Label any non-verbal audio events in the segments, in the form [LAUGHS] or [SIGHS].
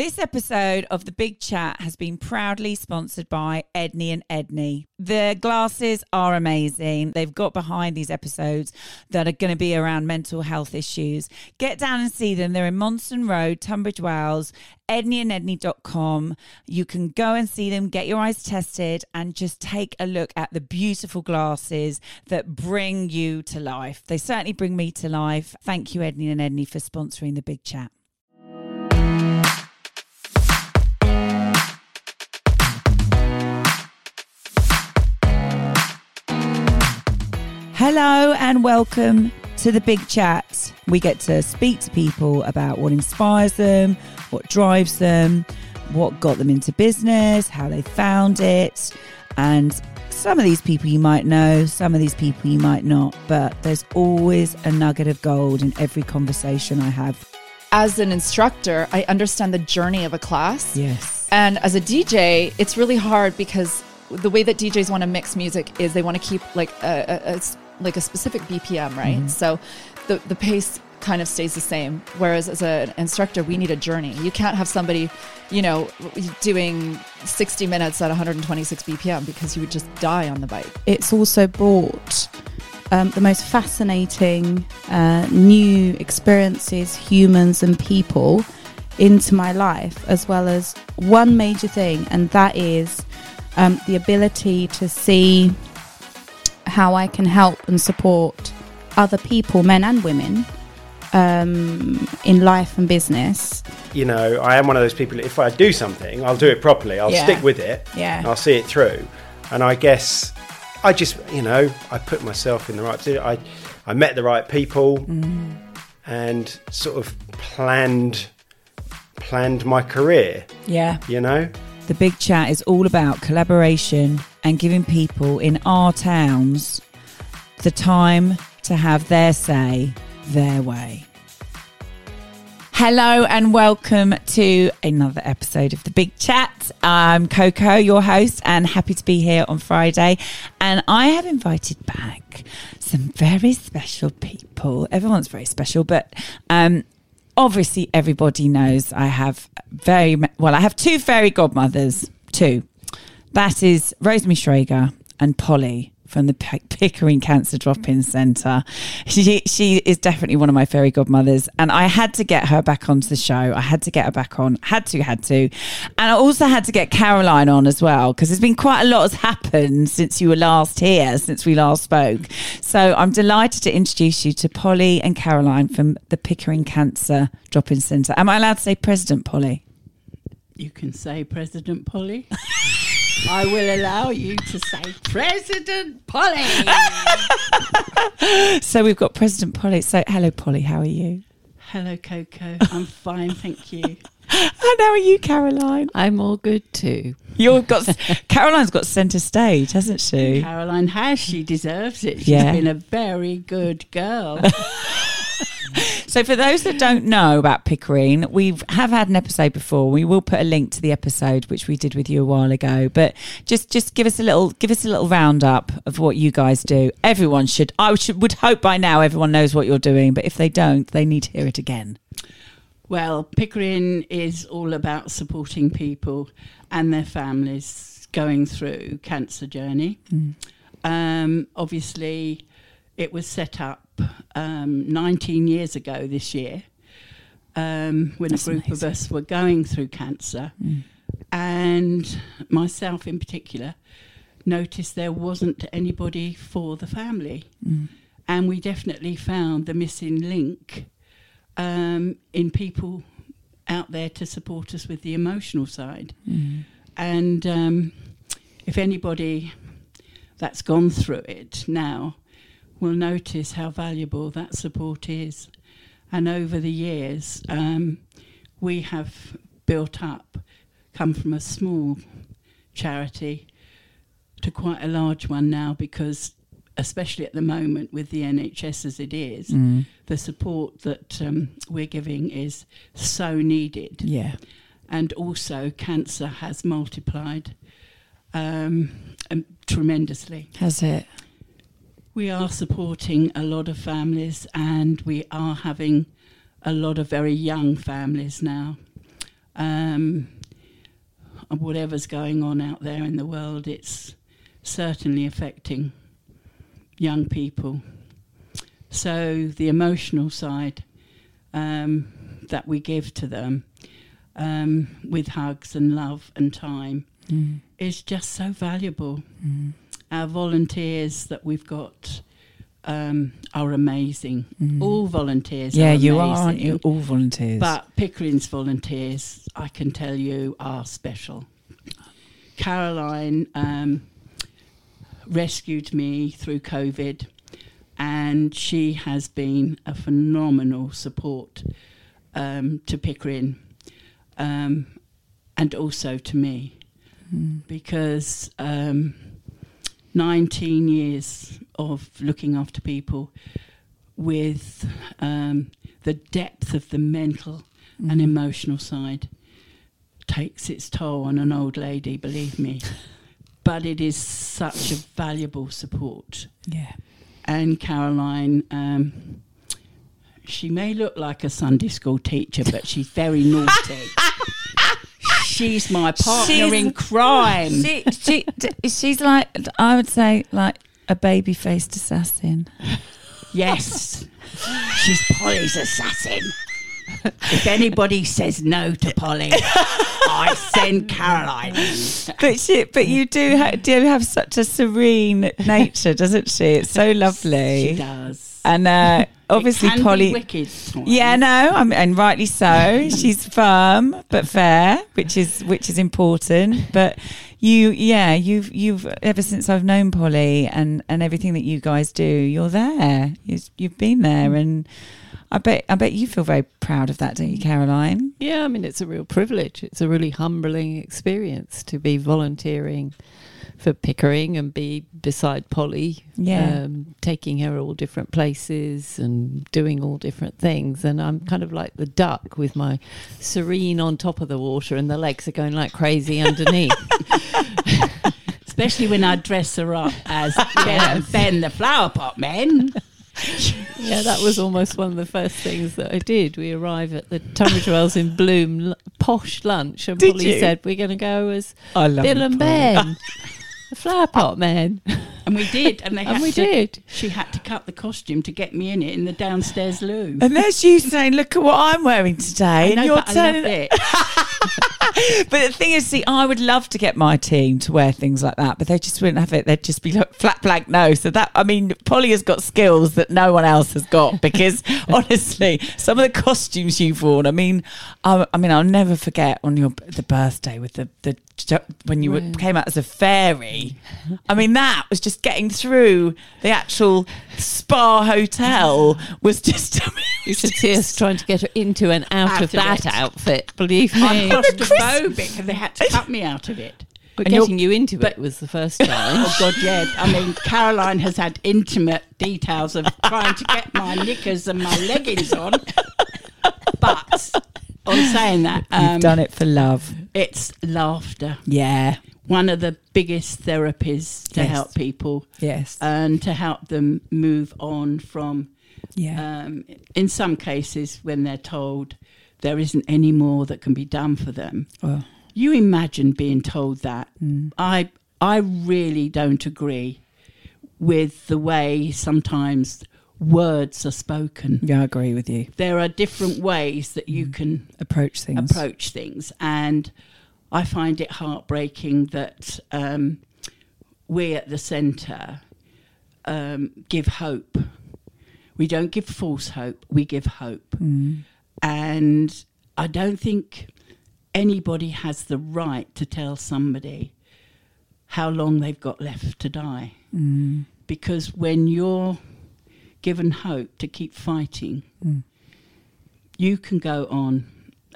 This episode of The Big Chat has been proudly sponsored by Edney and Edney. The glasses are amazing. They've got behind these episodes that are going to be around mental health issues. Get down and see them. They're in Monson Road, Tunbridge Wells, edneyandedney.com. You can go and see them, get your eyes tested, and just take a look at the beautiful glasses that bring you to life. They certainly bring me to life. Thank you, Edney and Edney, for sponsoring The Big Chat. Hello and welcome to the Big Chat. We get to speak to people about what inspires them, what drives them, what got them into business, how they found it. And some of these people you might know, some of these people you might not, but there's always a nugget of gold in every conversation I have. As an instructor, I understand the journey of a class. Yes. And as a DJ, it's really hard because the way that DJs want to mix music is they want to keep like a, a, a like a specific BPM, right? Mm-hmm. So the the pace kind of stays the same. Whereas as an instructor, we need a journey. You can't have somebody, you know, doing 60 minutes at 126 BPM because you would just die on the bike. It's also brought um, the most fascinating uh, new experiences, humans, and people into my life, as well as one major thing, and that is um, the ability to see how I can help and support other people, men and women, um, in life and business. You know, I am one of those people. If I do something, I'll do it properly. I'll yeah. stick with it. Yeah. I'll see it through. And I guess I just, you know, I put myself in the right position. I, I met the right people mm. and sort of planned planned my career. Yeah. You know? The Big Chat is all about collaboration and giving people in our towns the time to have their say their way. Hello and welcome to another episode of The Big Chat. I'm Coco, your host, and happy to be here on Friday. And I have invited back some very special people. Everyone's very special, but um, obviously everybody knows I have very well. I have two fairy godmothers. Two. That is Rosemary Shrager and Polly from the Pickering Cancer Drop-In Centre. She she is definitely one of my fairy godmothers, and I had to get her back onto the show. I had to get her back on. Had to, had to, and I also had to get Caroline on as well because there's been quite a lot has happened since you were last here, since we last spoke. So I'm delighted to introduce you to Polly and Caroline from the Pickering Cancer Drop-In Centre. Am I allowed to say President Polly? You can say President Polly. [LAUGHS] I will allow you to say President Polly. [LAUGHS] so we've got President Polly. So hello, Polly. How are you? Hello, Coco. I'm fine, thank you. [LAUGHS] And how are you, Caroline? I'm all good too. You've got [LAUGHS] Caroline's got centre stage, hasn't she? Caroline has. She deserves it. She's yeah. been a very good girl. So for those that don't know about Pickering, we have had an episode before. We will put a link to the episode which we did with you a while ago. But just just give us a little give us a little roundup of what you guys do. Everyone should I should, would hope by now everyone knows what you're doing, but if they don't, they need to hear it again. Well, Pickering is all about supporting people and their families going through cancer journey. Mm. Um, obviously, it was set up um, 19 years ago this year um, when That's a group amazing. of us were going through cancer. Mm. And myself in particular noticed there wasn't anybody for the family. Mm. And we definitely found the missing link um, in people out there to support us with the emotional side. Mm. And um, if anybody that's gone through it now will notice how valuable that support is. And over the years, um, we have built up, come from a small charity to quite a large one now because, especially at the moment with the NHS as it is, mm. the support that um, we're giving is so needed. Yeah. And also, cancer has multiplied um, tremendously. Has it? We are supporting a lot of families and we are having a lot of very young families now. um, whatever's going on out there in the world, it's certainly affecting young people. So the emotional side um, that we give to them um, with hugs and love and time Mm. is just so valuable. Mm. Our volunteers that we've got um, are amazing. Mm. All volunteers Yeah, are you are, aren't you? All volunteers. But Pickering's volunteers, I can tell you, are special. Caroline um, rescued me through COVID, and she has been a phenomenal support um, to Pickering um, and also to me Mm. because um, 19 years of looking after people with um, the depth of the mental Mm. and emotional side takes its toll on an old lady, believe me. but it is such a valuable support. yeah. And Caroline, um, she may look like a Sunday school teacher, but she's very naughty. [LAUGHS] she's my partner She's- in crime. She, she, she's like, I would say, like a baby faced assassin. Yes, she's Polly's assassin. If anybody says no to Polly, I send Caroline. But she, but you do, ha- do have such a serene nature, doesn't she? It's so lovely. She does. And uh, obviously, Polly. Wicked. Yeah, no, I mean, and rightly so. [LAUGHS] She's firm but fair, which is which is important. But you, yeah, you've you've ever since I've known Polly and and everything that you guys do, you're there. You've, you've been there, and I bet I bet you feel very proud of that, don't you, Caroline? Yeah, I mean, it's a real privilege. It's a really humbling experience to be volunteering for Pickering and be beside Polly, Yeah. um, taking her all different places and doing all different things. And I'm kind of like the duck with my serene on top of the water, and the legs are going like crazy underneath. [LAUGHS] Especially when I dress her up as Ben, ben the flower pot man. yeah, that was almost one of the first things that I did. We arrive at the Tunbridge Wells in Bloom l- posh lunch, and Did Polly you? said, "We're going to go as I love Bill and Ben, [LAUGHS] the flower pot men," And we did. And, they [LAUGHS] and we to- did. She had to cut the costume to get me in it in the downstairs loo. And there's you saying, "Look at what I'm wearing today," I and you're turning. it. [LAUGHS] [LAUGHS] but the thing is, see, I would love to get my team to wear things like that, but they just wouldn't have it. They'd just be like flat blank no. So that, I mean, Polly has got skills that no one else has got because [LAUGHS] honestly, some of the costumes you've worn, I mean, I, I mean, I'll never forget on your the birthday with the the when you Right. came out as a fairy. I mean, that was just getting through the actual spa hotel was just. You should see us trying to get her into and out, Out of of that it. outfit. Believe me, I'm and they had to cut me out of it. but and you're- getting you into but- it was the first [LAUGHS] challenge. Oh God, yeah. I mean, Caroline has had intimate details of trying to get my knickers and my leggings on. But on saying that, You've um, done it for love. it's laughter. Yeah. One of the biggest therapies to Yes. help people Yes. and to help them move on from yeah. um, in some cases when they're told there isn't any more that can be done for them. Well, You imagine being told that. mm. I I really don't agree with the way sometimes words are spoken. Yeah, I agree with you. There are different ways that you can Approach things. approach things, and I find it heartbreaking that um, we at the centre um, give hope. We don't give false hope. We give hope. Mm. And I don't think anybody has the right to tell somebody how long they've got left to die. Mm. Because when you're given hope to keep fighting, Mm. you can go on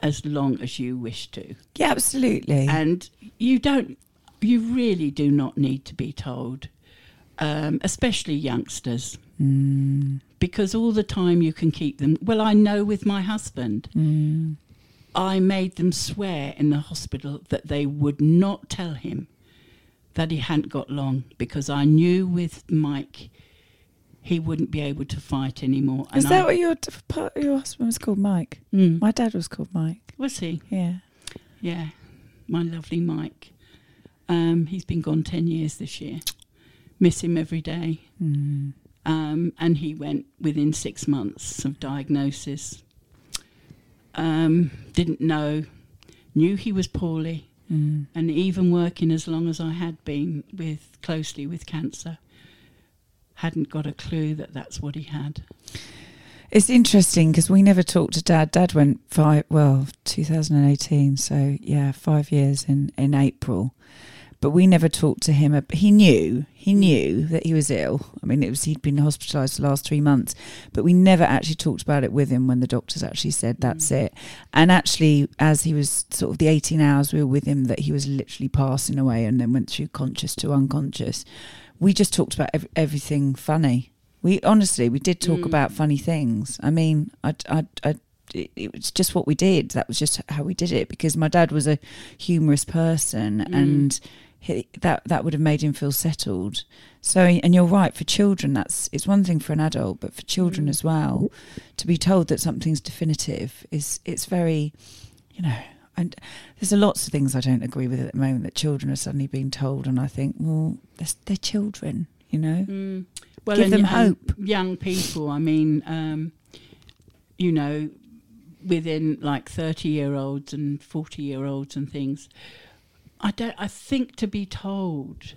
as long as you wish to. Yeah, absolutely. And you don't, you really do not need to be told, um, especially youngsters, mm. Because all the time you can keep them. Well, I know with my husband, Mm. I made them swear in the hospital that they would not tell him that he hadn't got long because I knew with Mike he wouldn't be able to fight anymore. Is I, that what your your husband was called, Mike? Mm. My dad was called Mike. was he? Yeah. Yeah, my lovely Mike. Um, he's been gone 10 years this year. Miss him every day. Mm. Um, and he went within six months of diagnosis. Um, didn't know, knew he was poorly, Mm. and even working as long as I had been with closely with cancer, hadn't got a clue that that's what he had. It's interesting because we never talked to Dad. Dad went five, well, 2018. So yeah, five years in in April. But we never talked to him. He knew, he knew that he was ill. I mean, it was he'd been hospitalised the last three months, but we never actually talked about it with him when the doctors actually said that's it. And actually, as he was sort of the 18 hours we were with him, that he was literally passing away and then went through conscious to unconscious. We just talked about ev- everything funny. We honestly, we did talk Mm. about funny things. I mean, I, I, I, it, it was just what we did. That was just how we did it because my dad was a humorous person Mm. and he, that that would have made him feel settled. So, and you're right for children. That's it's one thing for an adult, but for children Mm. as well, to be told that something's definitive is it's very, you know. And there's a lots of things I don't agree with at the moment that children are suddenly being told, and I think, well, they're, they're children, you know. Mm. Well, Give them hope. Young people, I mean, um, you know, within like thirty-year-olds and forty-year-olds and things. I don't. I think to be told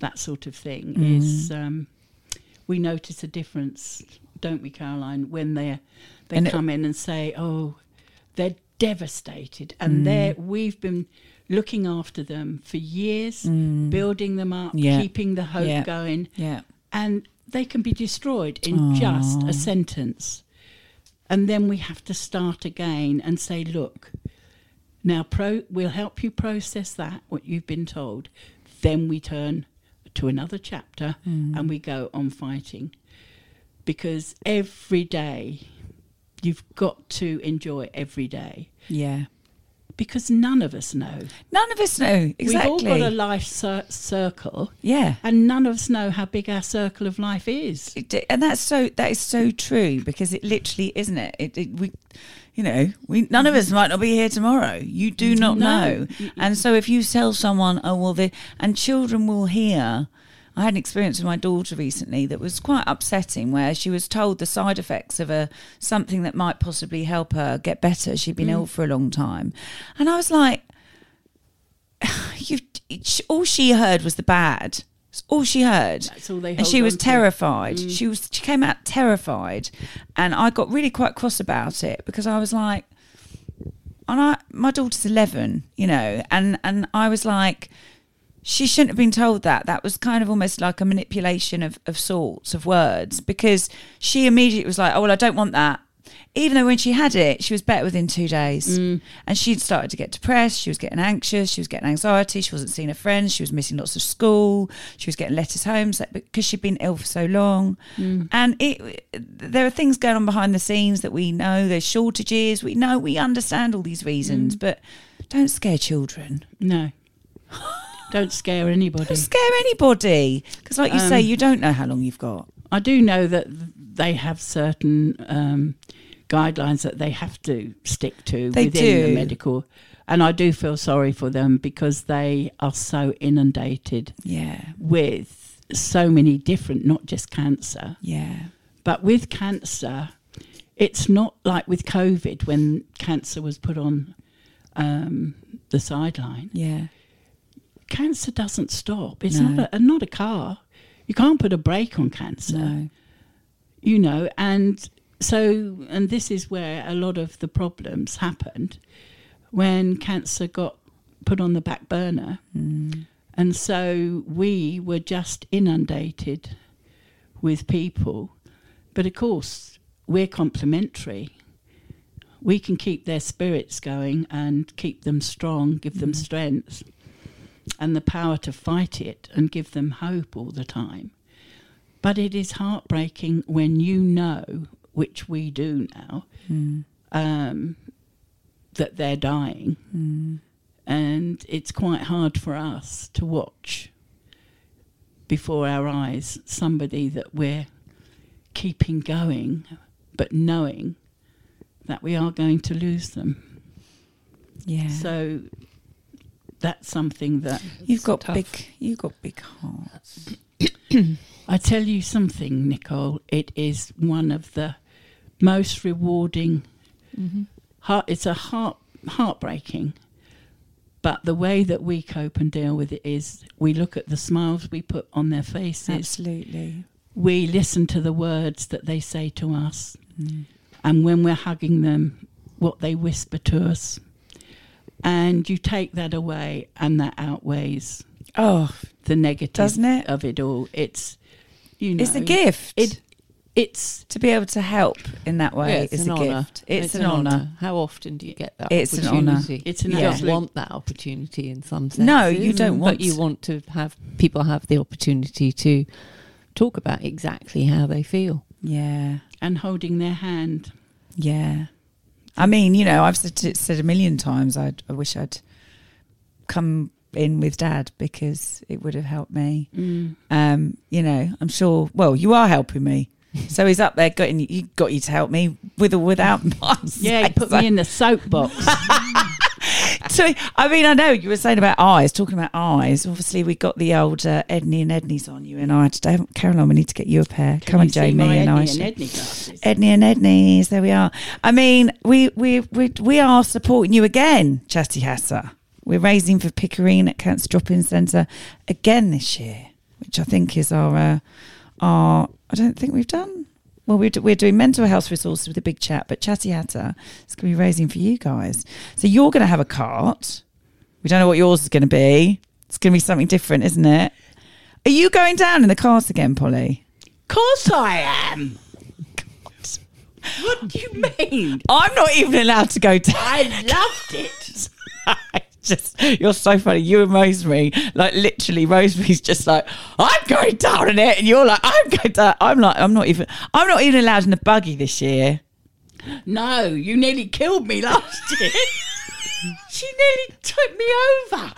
that sort of thing Mm. is. Um, we notice a difference, don't we, Caroline, when they they And it- come in and say, "Oh, they're devastated," and Mm. they're we've been looking after them for years, Mm. building them up, Yeah. keeping the hope Yeah. going, Yeah. and they can be destroyed in just a sentence. And then we have to start again and say, look, now pro- we'll help you process that, what you've been told. Then we turn to another chapter Mm. and we go on fighting. Because every day, you've got to enjoy every day. Yeah. Because none of us know. None of us know exactly. We've all got a life cir- circle, yeah. and none of us know how big our circle of life is. It, and that's so that is so true because it literally isn't it. It, it we, you know, we none of us might not be here tomorrow. You do not No. know, and so if you tell someone, oh well, the and children will hear. I had an experience with my daughter recently that was quite upsetting, where she was told the side effects of a something that might possibly help her get better. She'd been ill for a long time, and I was like, [SIGHS] "You." All she heard was the bad. It's all she heard That's all they and she was terrified. Mm. She was she came out terrified, and I got really quite cross about it because I was like, and I my daughter's eleven, you know, and and I was like, she shouldn't have been told that. That was kind of almost like a manipulation of of sorts of words because she immediately was like, oh well, I don't want that. Even though when she had it, she was better within two days. Mm. And she'd started to get depressed. She was getting anxious. She was getting anxiety. She wasn't seeing her friends. She was missing lots of school. She was getting letters home because she'd been ill for so long. Mm. And it, there are things going on behind the scenes that we know. There's shortages. We know, we understand all these reasons, Mm. but don't scare children. No. [LAUGHS] Don't scare anybody. Don't scare anybody. Because, like you say, Um, you don't know how long you've got. I do know that they have certain um, guidelines that they have to stick to They within do. the medical. And I do feel sorry for them because they are so inundated Yeah. with so many different, not just cancer, Yeah. but with cancer, it's not like with COVID when cancer was put on um, the sideline. Yeah. Cancer doesn't stop. It's No. not a not a car. You can't put a brake on cancer. No. you know and so and this is where a lot of the problems happened when cancer got put on the back burner Mm. and so we were just inundated with people but of course we're complementary we can keep their spirits going and keep them strong give them strength and the power to fight it and give them hope all the time but it is heartbreaking when you know, which we do now, Mm. um, that they're dying. Mm. And it's quite hard for us to watch before our eyes somebody that we're keeping going, but knowing that we are going to lose them. Yeah. So that's something that you've got tough. big. You've got big hearts. [CLEARS THROAT] I tell you something, Nicole. It is one of the most rewarding. Heart, it's a heart heartbreaking, but the way that we cope and deal with it is we look at the smiles we put on their faces. Absolutely. We listen to the words that they say to us, Mm. and when we're hugging them, what they whisper to us. And you take that away, and that outweighs Oh, the negative Doesn't it? of it all. It's you know, it's a gift. It it's to be able to help in that way Yeah, it's is an a honour. gift. It's, an, honour. How often do you get that opportunity? It's an honour. It's an you don't want that opportunity in some sense. No, you don't want But you want to have people have the opportunity to talk about exactly how they feel. Yeah, and holding their hand. yeah. I mean, you know, I've said, said a million times. I'd, I wish I'd come in with Dad because it would have helped me. Mm. Um, you know, I'm sure. Well, you are helping me. [LAUGHS] So he's up there, getting you got you to help me with or without my Yeah, he put me in the soapbox. [LAUGHS] [LAUGHS] so. I mean, I know you were saying about eyes, talking about eyes. Obviously, we got the old uh, Edney and Edneys on you and I today. Caroline, we need to get you a pair. Can Come see Jamie and Edney I. and Edney glasses. Edney and Edneys, there we are. I mean, we we we we are supporting you again, Chatty Hatter. We're raising for Pickering at Cancer Drop-In Centre again this year, which I think is our uh, our. I don't think we've done. Well, we're, do- we're doing mental health resources with a big chat, but Chatty Hatter is going to be raising for you guys. So you're going to have a cart. We don't know what yours is going to be. It's going to be something different, isn't it? Are you going down in the cart again, Polly? Of course I am. What do you mean? I'm not even allowed to go down. I loved it. [LAUGHS] just you're so funny. You and Rosemary, like literally, Rosemary's just like, I'm going down in it, and you're like, I'm going down. I'm like, I'm not even, I'm not even allowed in the buggy this year. No, you nearly killed me last year. [LAUGHS] she nearly took me over.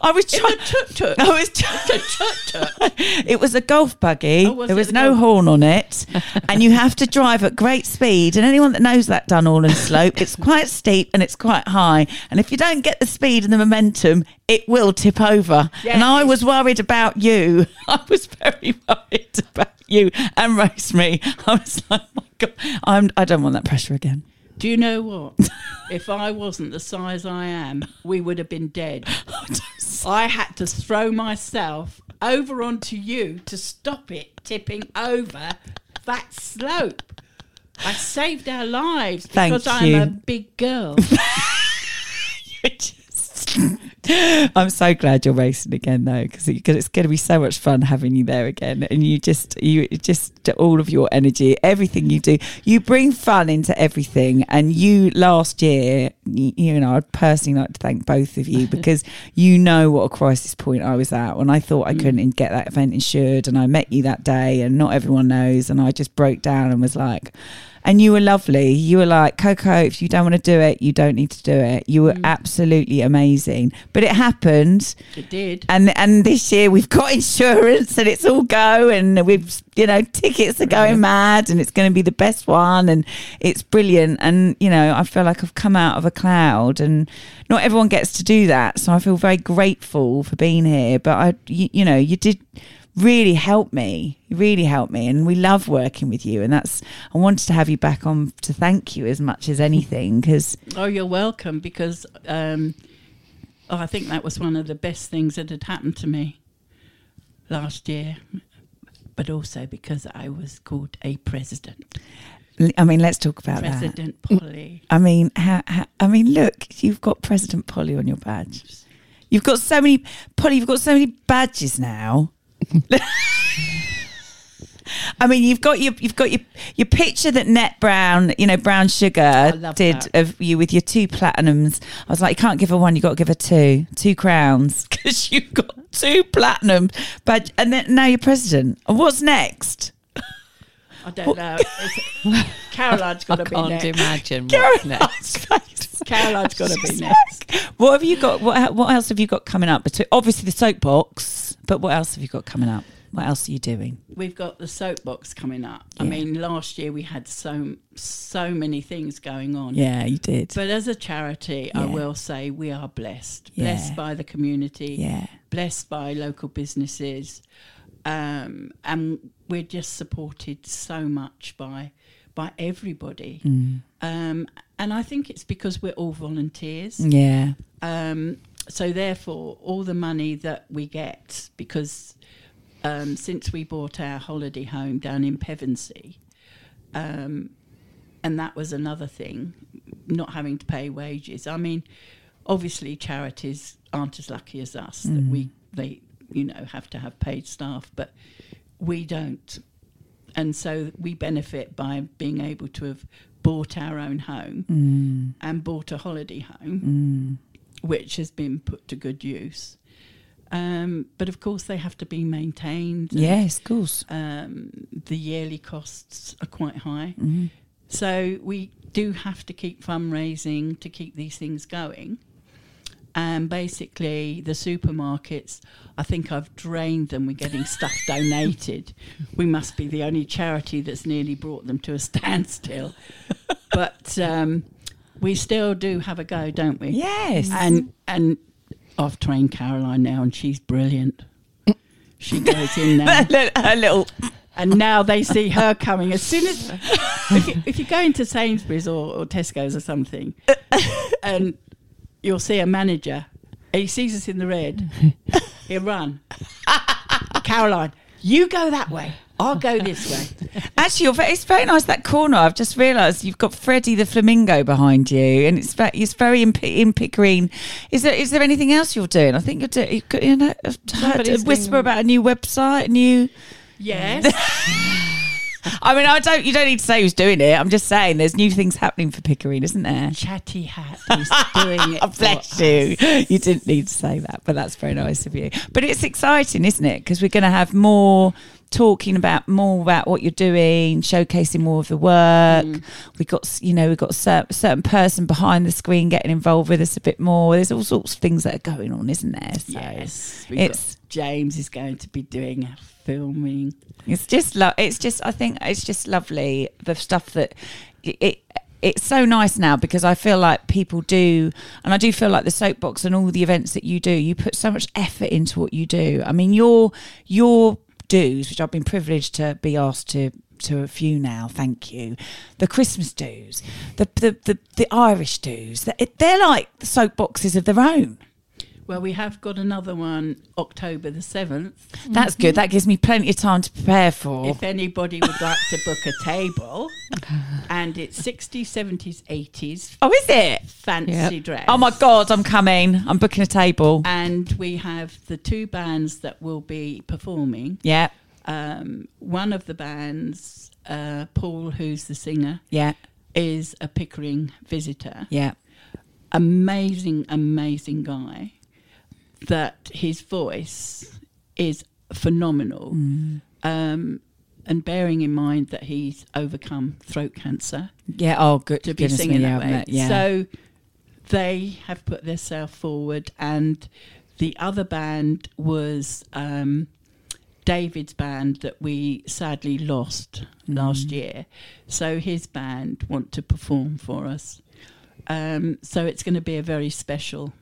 I was In trying. tuk-tuk. I was trying. [LAUGHS] it was a golf buggy. Oh, was there was no golf- horn on it, and you have to drive at great speed. And anyone that knows that Dunorlan slope, it's quite steep and it's quite high. And if you don't get the speed and the momentum, it will tip over. And I was worried about you. [LAUGHS] I was very worried about you and Rosemary. I was like, oh my god, I'm. I don't want that pressure again. Do you know what? if I wasn't the size I am, we would have been dead. [LAUGHS] I had to throw myself over onto you to stop it tipping over that slope. I saved our lives Thank because I'm a big girl. [LAUGHS] [LAUGHS] [LAUGHS] I'm so glad you're racing again, though, because it's going to be so much fun having you there again. And you just, you just, all of your energy, everything you do, you bring fun into everything. And you last year, you, you know, I'd personally like to thank both of you [LAUGHS] because you know what a crisis point I was at when I thought I mm. couldn't get that event insured, and I met you that day, and not everyone knows, and I just broke down and was like. And you were lovely. You were like, Coco, if you don't want to do it, you don't need to do it. You were mm. absolutely amazing. But it happened. it did. And and this year we've got [LAUGHS] insurance and it's all go and we've you know, tickets are going mad and it's going to be the best one and it's brilliant. And, you know, I feel like I've come out of a cloud and not everyone gets to do that. So I feel very grateful for being here. But I you, you know, you did really help me really helped me and we love working with you and that's i wanted to have you back on to thank you as much as anything because Oh, you're welcome because um, oh, I think that was one of the best things that had happened to me last year. But also because I was called a president, i mean let's talk about that President Polly. I mean, how, how, I mean, look, you've got President Polly on your badge. You've got so many, Polly. You've got so many badges now. [LAUGHS] I mean, you've got your you've got your your picture that Net Brown, you know, Brown Sugar did that. of you with your two platinums. I was like, you can't give her one, you got to give her two, two crowns [LAUGHS] because you've got two platinum. But and then now you're president. What's next? I don't know. It's- [LAUGHS] Caroline's got to be next. can't imagine what's next. Caroline's. Caroline's got to be next. What have you got? What, what else have you got coming up? Between, obviously the soapbox, but what else have you got coming up? What else are you doing? We've got the soapbox coming up. I mean, last year we had so so many things going on. Yeah, you did. But as a charity, I will say we are blessed. Yeah. Blessed by the community. yeah, blessed by local businesses, um, and we're just supported so much by by everybody. Mm. Um, and I think it's because we're all volunteers. yeah, Um, so therefore, all the money that we get, because um, since we bought our holiday home down in Pevensey, um, and that was another thing, not having to pay wages. I mean, obviously charities aren't as lucky as us that we they you know have to have paid staff, but we don't, and so we benefit by being able to have bought our own home mm. and bought a holiday home Mm. which has been put to good use. Um, but of course, they have to be maintained. yes, of course. Um, the yearly costs are quite high. Mm. So we do have to keep fundraising to keep these things going. And basically, the supermarkets, I think I've drained them. We're getting stuff [LAUGHS] donated. We must be the only charity that's nearly brought them to a standstill. But um, we still do have a go, don't we? Yes, And and I've trained Caroline now, and she's brilliant. She goes in there, [LAUGHS] her little. and now they see her coming. As soon as if you, if you go into Sainsbury's or, or Tesco's or something, [LAUGHS] and you'll see a manager, he sees us in the red, [LAUGHS] he'll run. Caroline, you go that way. I'll go this way. Actually, you're it's very nice that corner. I've just realised you've got Freddie the flamingo behind you, and it's ve- it's very in, in Pickering. Is there is there anything else you're doing? I think you're doing. You've know, I've heard a whisper about a new website, a new. Yes. [LAUGHS] I mean, I don't. You don't need to say who's doing it. I'm just saying, there's new things happening for Pickering, isn't there? Chatty Hat is doing [LAUGHS] it. Bless us. you. You didn't need to say that, but that's very nice of you. But it's exciting, isn't it? Because we're going to have more talking about more about what you're doing, showcasing more of the work. Mm. We got, you know, we've got a cer- certain person behind the screen getting involved with us a bit more. There's all sorts of things that are going on, isn't there? So Yes. We've got James is going to be doing filming. It's just lo- it's just I think it's just lovely the stuff that it, it it's so nice now because I feel like people do and I do feel like the soapbox and all the events that you do you put so much effort into what you do. I mean your your dues which I've been privileged to be asked to to a few now, thank you. The Christmas dues, the the the, the Irish dues, they're like soapboxes of their own. Well, we have got another one October the 7th. That's good. That gives me plenty of time to prepare for. If anybody would like to book a table, and it's 60s, 70s, 80s, oh, is it? fancy Yep. dress. Oh my God, I'm coming. I'm booking a table. And we have the two bands that will be performing. Yeah, Um, one of the bands, uh, Paul, who's the singer, yeah, is a Pickering visitor. yeah. Amazing, amazing guy. That his voice is phenomenal. Mm. Um, and bearing in mind that he's overcome throat cancer Yeah, oh, good. to be singing me, that way. it? Yeah. So they have put themselves forward, and the other band was um, David's band that we sadly lost Mm. last year. So his band want to perform for us. Um, so it's going to be a very special.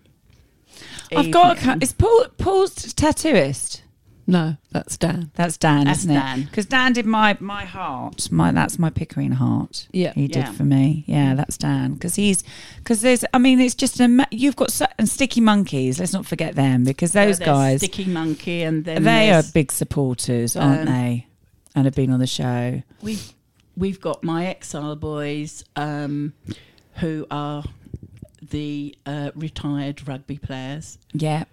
I've got a. evening. Ca- is Paul Paul's tattooist? No, that's Dan. That's Dan, That's isn't Dan. it? Because Dan did my my heart. My that's my Pickering heart. Yeah. he did Yeah. for me. Yeah, that's Dan. Because he's because there's. I mean, it's just a. ma- You've got so, and Sticky Monkeys. Let's not forget them because those there's guys Sticky Monkey, and then they are big supporters, aren't Um, they? And have been on the show. we've we've got my exile boys um, who are the uh, retired rugby players. Yeah,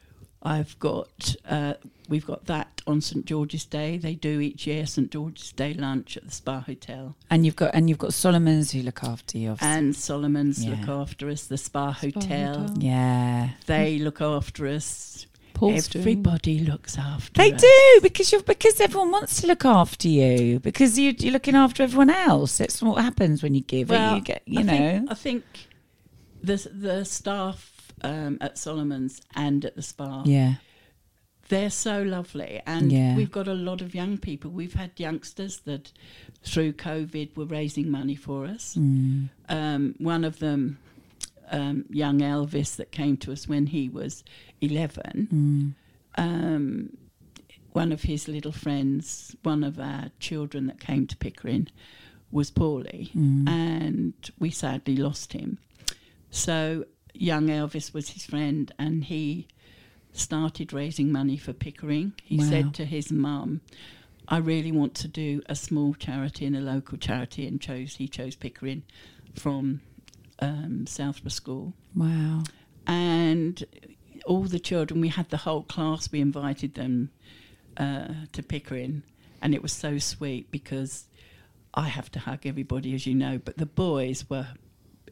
I've got uh, we've got that on St George's Day. They do each year St George's Day lunch at the Spa Hotel, and you've got and you've got Salomons who look after you. obviously. and Salomon's Yeah. look after us. The Spa Hotel, Hotel. yeah, they look after us. Paul's doing- Everybody looks after They us. do because you because everyone wants to look after you because you, you're looking after everyone else. That's what happens when you give. Well, you get you I know. think, I think the the staff um, at Salomon's and at the Spa yeah, they're so lovely, and Yeah. we've got a lot of young people. We've had youngsters that, through COVID, were raising money for us. Mm. Um, one of them, um, young Elvis, that came to us when he was eleven. Mm. Um, one of his little friends, one of our children that came to Pickering, was poorly, Mm. and we sadly lost him. So young Elvis was his friend, and he started raising money for Pickering. He Wow. said to his mum, "I really want to do a small charity and a local charity," and chose he chose Pickering from um, Southborough School, Wow. and all the children. We had the whole class. We invited them uh, to Pickering, and it was so sweet because I have to hug everybody, as you know, but the boys were.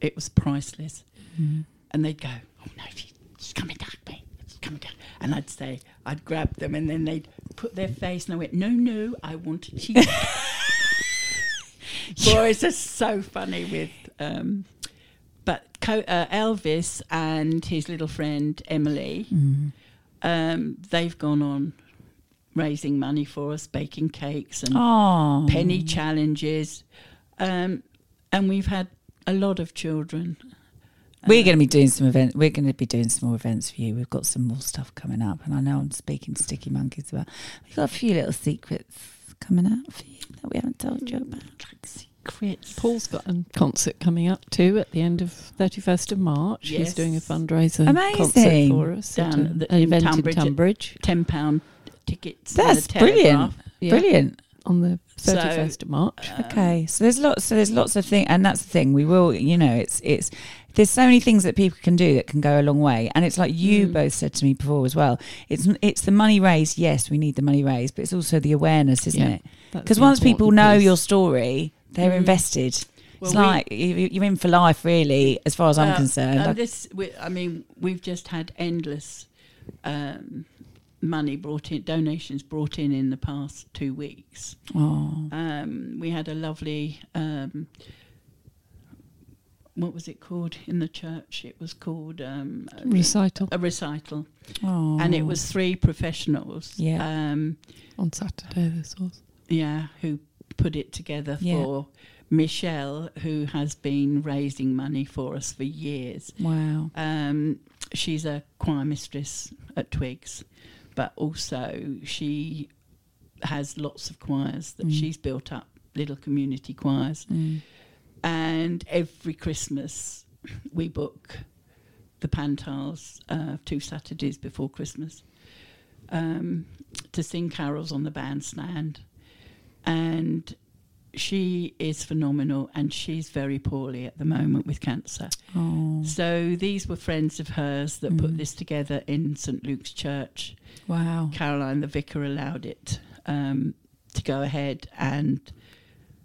It was priceless Mm. and they'd go, "Oh no, she, she's coming down, babe, she's coming down," and I'd say, I'd grab them, and then they'd put their face, and I went, "No, no, I want to cheat." [LAUGHS] Boys are so funny with, um, but Co- uh, Elvis and his little friend Emily, Mm. um, they've gone on raising money for us, baking cakes and Oh. penny challenges, um, and we've had a lot of children. We're Uh, going to be doing some events. We're going to be doing some more events for you. We've got some more stuff coming up, and I know I'm speaking to Sticky Monkeys about. We've got a few little secrets coming out for you that we haven't told you about. secrets. Paul's got a concert coming up too at the end of 31st of March. Yes. He's doing a fundraiser Amazing. concert for us Down at at a- the- an event in Tunbridge ten pound tickets. That's brilliant. Yeah, Brilliant. On the So, 31st of March. Um, Okay, so there's lots. So there's lots of things, and that's the thing. We will, you know, it's it's. There's so many things that people can do that can go a long way, and it's like you Mm. both said to me before as well. It's it's the money raised. Yes, we need the money raised, but it's also the awareness, isn't Yeah, it? Because once people know piece. your story, they're Mm. invested. Well, it's we- like you- you're in for life, really, as far as I'm Uh, concerned. And I- this, we, I mean, we've just had endless um, money brought in, donations brought in in the past two weeks. oh, Um, we had a lovely, um, what was it called in the church? It was called um, a- recital a recital, oh. and it was three professionals. Yeah. Um, on Saturday. This was. yeah, who put it together Yeah. for Michelle, who has been raising money for us for years. wow. Um, she's a choir mistress at Twigs, but also she has lots of choirs that Mm. she's built up, little community choirs. Mm. And every Christmas we book the Pantiles uh, two Saturdays before Christmas um, to sing carols on the bandstand. And she is phenomenal and she's very poorly at the moment with cancer. Oh, So these were friends of hers that Mm. put this together in St Luke's Church. wow. Caroline, the vicar, allowed it um, to go ahead and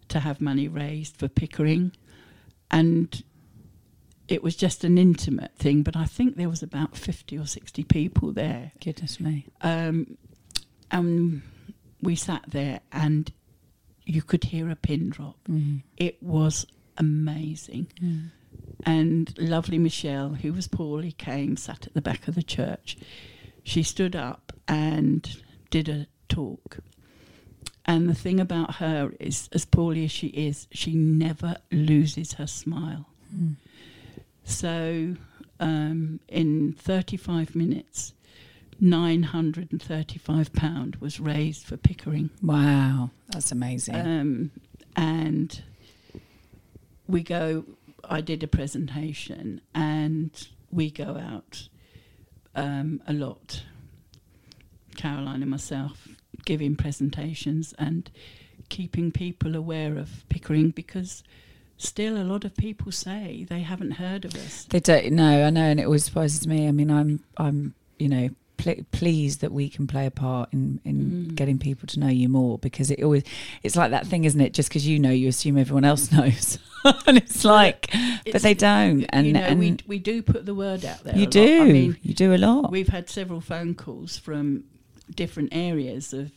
to have money raised for Pickering, and it was just an intimate thing. But I think there was about fifty or sixty people there, Goodness me. um, and we sat there, and you could hear a pin drop. Mm. It was amazing. Mm. And lovely Michelle, who was poorly, came, sat at the back of the church. She stood up and did a talk. And the thing about her is, as poorly as she is, she never loses her smile. Mm. So, um, in 35 minutes, £935 was raised for Pickering. Wow, that's amazing. Um, and we go, I did a presentation and we go out um, a lot, Caroline and myself, giving presentations and keeping people aware of Pickering because still a lot of people say they haven't heard of us. They don't know. I know, and it always surprises me. I mean, I'm, I'm, you know, pl- pleased that we can play a part in in Mm. getting people to know you more because it always, it's like that thing, isn't it? Just because you know, you assume everyone else [LAUGHS] knows, and it's like, but they don't. And, you know, and we, we do put the word out there. you do, I mean, you do a lot. We've had several phone calls from different areas of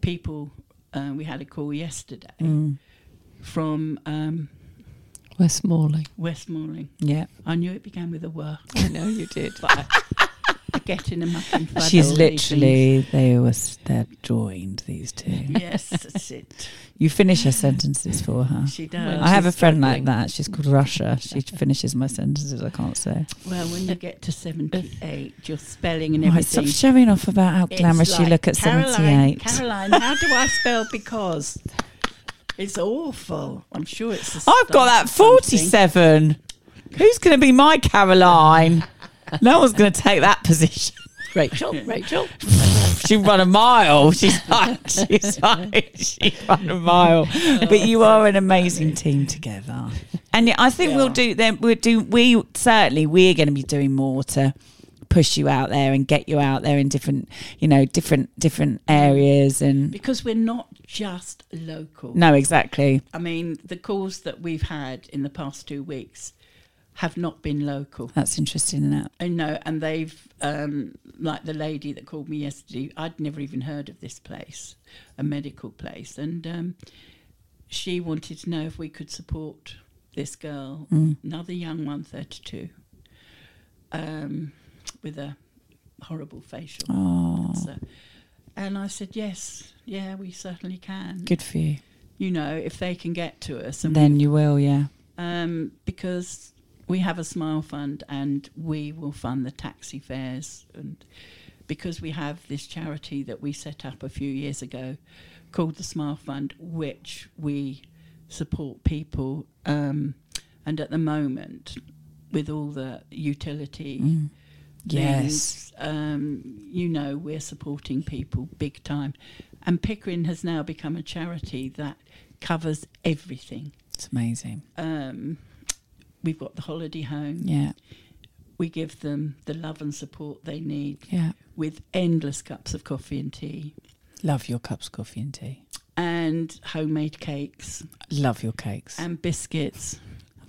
people. Uh, we had a call yesterday Mm, from um, Westmorley. Westmoreland. yeah, I knew it began with a word. I know you did. but I, to [LAUGHS] get in a mucking flood. She's literally they was they're joined these two. Yes, that's it. [LAUGHS] You finish her sentences for her. She does. I have a she's friend like that. She's called Russia. She [LAUGHS] finishes my sentences. I can't say. Well, when you get to 78, your spelling and oh, Right, stop everything. showing off about how it's glamorous you look at Caroline, seventy-eight. Caroline, how do I spell because? It's awful. I'm sure it's. a I've got that start of something. forty-seven. Who's going to be my Caroline? No one's going to take that position. Rachel, Rachel. she run a mile. She's like, she's like, she run a mile. But you are an amazing team together, and I think we'll do. Then we'll do. We certainly we're going to be doing more to push you out there and get you out there in different, you know, different different areas. And Because we're not just local. no, exactly. I mean, the calls that we've had in the past two weeks have not been local. That's interesting. Isn't it? I know, and they've um, like the lady that called me yesterday. I'd never even heard of this place, a medical place, and um, she wanted to know if we could support this girl, Mm. another young one, thirty-two, um, with a horrible facial Oh, cancer. And I said, yes, yeah, we certainly can. good for you. You know, if they can get to us, and Then you will, yeah. um, because we have a smile fund and we will fund the taxi fares and because we have this charity that we set up a few years ago called the smile fund which we support people um, and at the moment with all the utility Mm. Yes. um, you know we're supporting people big time and pickering has now become a charity that covers everything It's amazing. um, we've got the holiday home. Yeah. We give them the love and support they need Yeah. with endless cups of coffee and tea Love your cups of coffee and tea. and homemade cakes Love your cakes. and biscuits.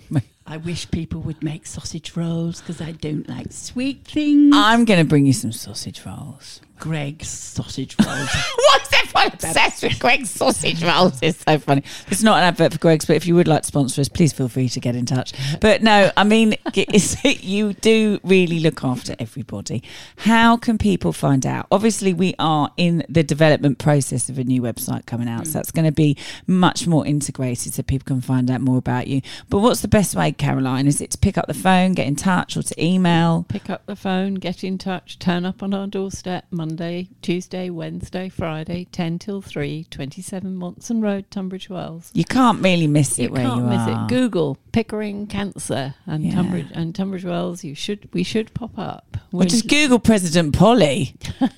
[LAUGHS] I wish people would make sausage rolls because I don't like sweet things. I'm going to bring you some sausage rolls. Greggs sausage rolls. [LAUGHS] What's everyone obsessed with Greggs sausage rolls? It's so funny. It's not an advert for Greggs, but if you would like to sponsor us, please feel free to get in touch. But no, I mean, [LAUGHS] you do really look after everybody. How can people find out? Obviously, we are in the development process of a new website coming out, so hmm. that's going to be much more integrated so people can find out more about you. But what's the best way, Caroline? Is it to pick up the phone, get in touch, or to email? Pick up the phone, get in touch, turn up on our doorstep Monday, Tuesday, Wednesday, Friday, 10 till 3, 27 Monson Road, Tunbridge Wells. You can't really miss it You where can't miss it. Google Pickering Cancer and Yeah. Tunbridge and Tunbridge Wells. You should we should pop up. Or When- just Google President Polly. [LAUGHS]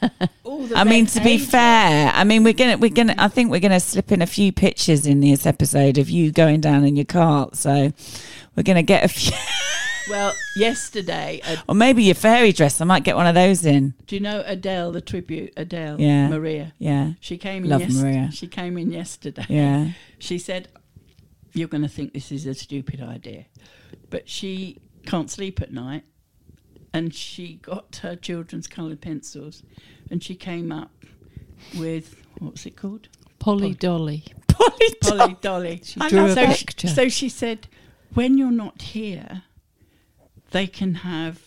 I mean, to be fair, I mean, we're gonna, we're gonna, I think we're gonna slip in a few pictures in this episode of you going down in your cart. So we're gonna get a few, [LAUGHS] Well, yesterday, uh, or maybe your fairy dress. I might get one of those in. do you know Adele, the tribute, Adele, Yeah. Maria? Yeah, She came in Love yes- Maria. She came in yesterday. yeah. [LAUGHS] She said, You're going to think this is a stupid idea. But she can't sleep at night. And she got her children's coloured pencils and she came up with, what's it called? Polly Dolly. Polly, Polly [LAUGHS] Dolly. She drew a so, picture. she, so she said, When you're not here, they can have.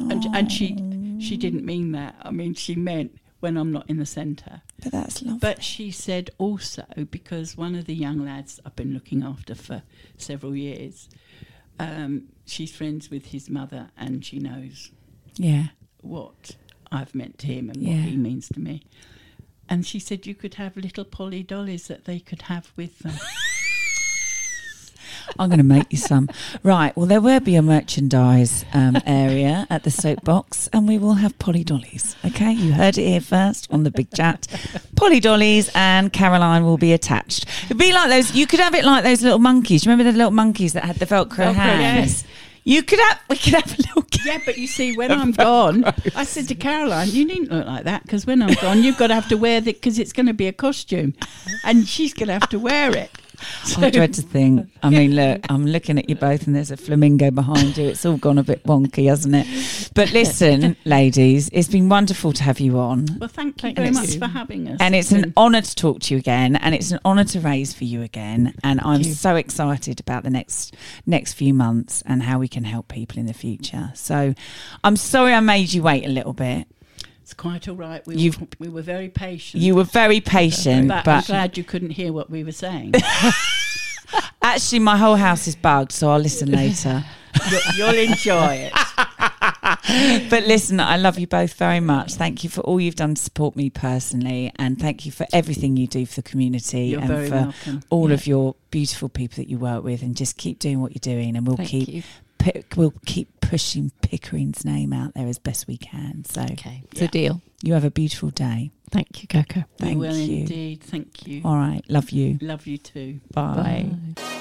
And, and she she didn't mean that. I mean, she meant when I'm not in the centre. but that's lovely. But she said also because one of the young lads I've been looking after for several years, um, she's friends with his mother and she knows yeah, what I've meant to him and Yeah. what he means to me. And she said you could have little Polly dollies that they could have with them. [LAUGHS] I'm going to make you some. Right. Well, there will be a merchandise um, area at the soapbox, and we will have Polly Dollies. Okay, you heard it here first on the big chat. Polly Dollies and Caroline will be attached. It'd be like those. You could have it like those little monkeys. Remember the little monkeys that had the Velcro, Velcro, hands? yes. You could have. We could have a little. [LAUGHS] yeah, but you see, when [LAUGHS] I'm gone, I said to Caroline, you needn't look like that because when I'm gone, you've got to have to wear it because it's going to be a costume, and she's going to have to wear it. I dread to think. I mean, look, I'm looking at you both, and there's a flamingo behind you. It's all gone a bit wonky, hasn't it? But listen, [LAUGHS] ladies, it's been wonderful to have you on. Well, thank you Thank very you. much for having us. And it's an honour to talk to you again, and it's an honour to raise for you again. And I'm you. so excited about the next next few months and how we can help people in the future. So, I'm sorry I made you wait a little bit. It's quite all right. We, You've- were, we were very patient. You were very patient, but, I'm glad you couldn't hear what we were saying. [LAUGHS] actually, my whole house is bugged, so I'll listen later. you'll, enjoy it. [LAUGHS] but listen, I love you both very much. Thank you for all you've done to support me personally, and thank you for everything you do for the community You're and for welcome. all Yeah. of your beautiful people that you work with. And just keep doing what you're doing, and we'll Thank keep you. Pick, we'll keep pushing Pickering's name out there as best we can. So Okay, it's Yeah. a deal. you have a beautiful day. Thank you, Coco. Thank we will you. indeed. Thank you. All right, love you. Love you too. Bye. Bye.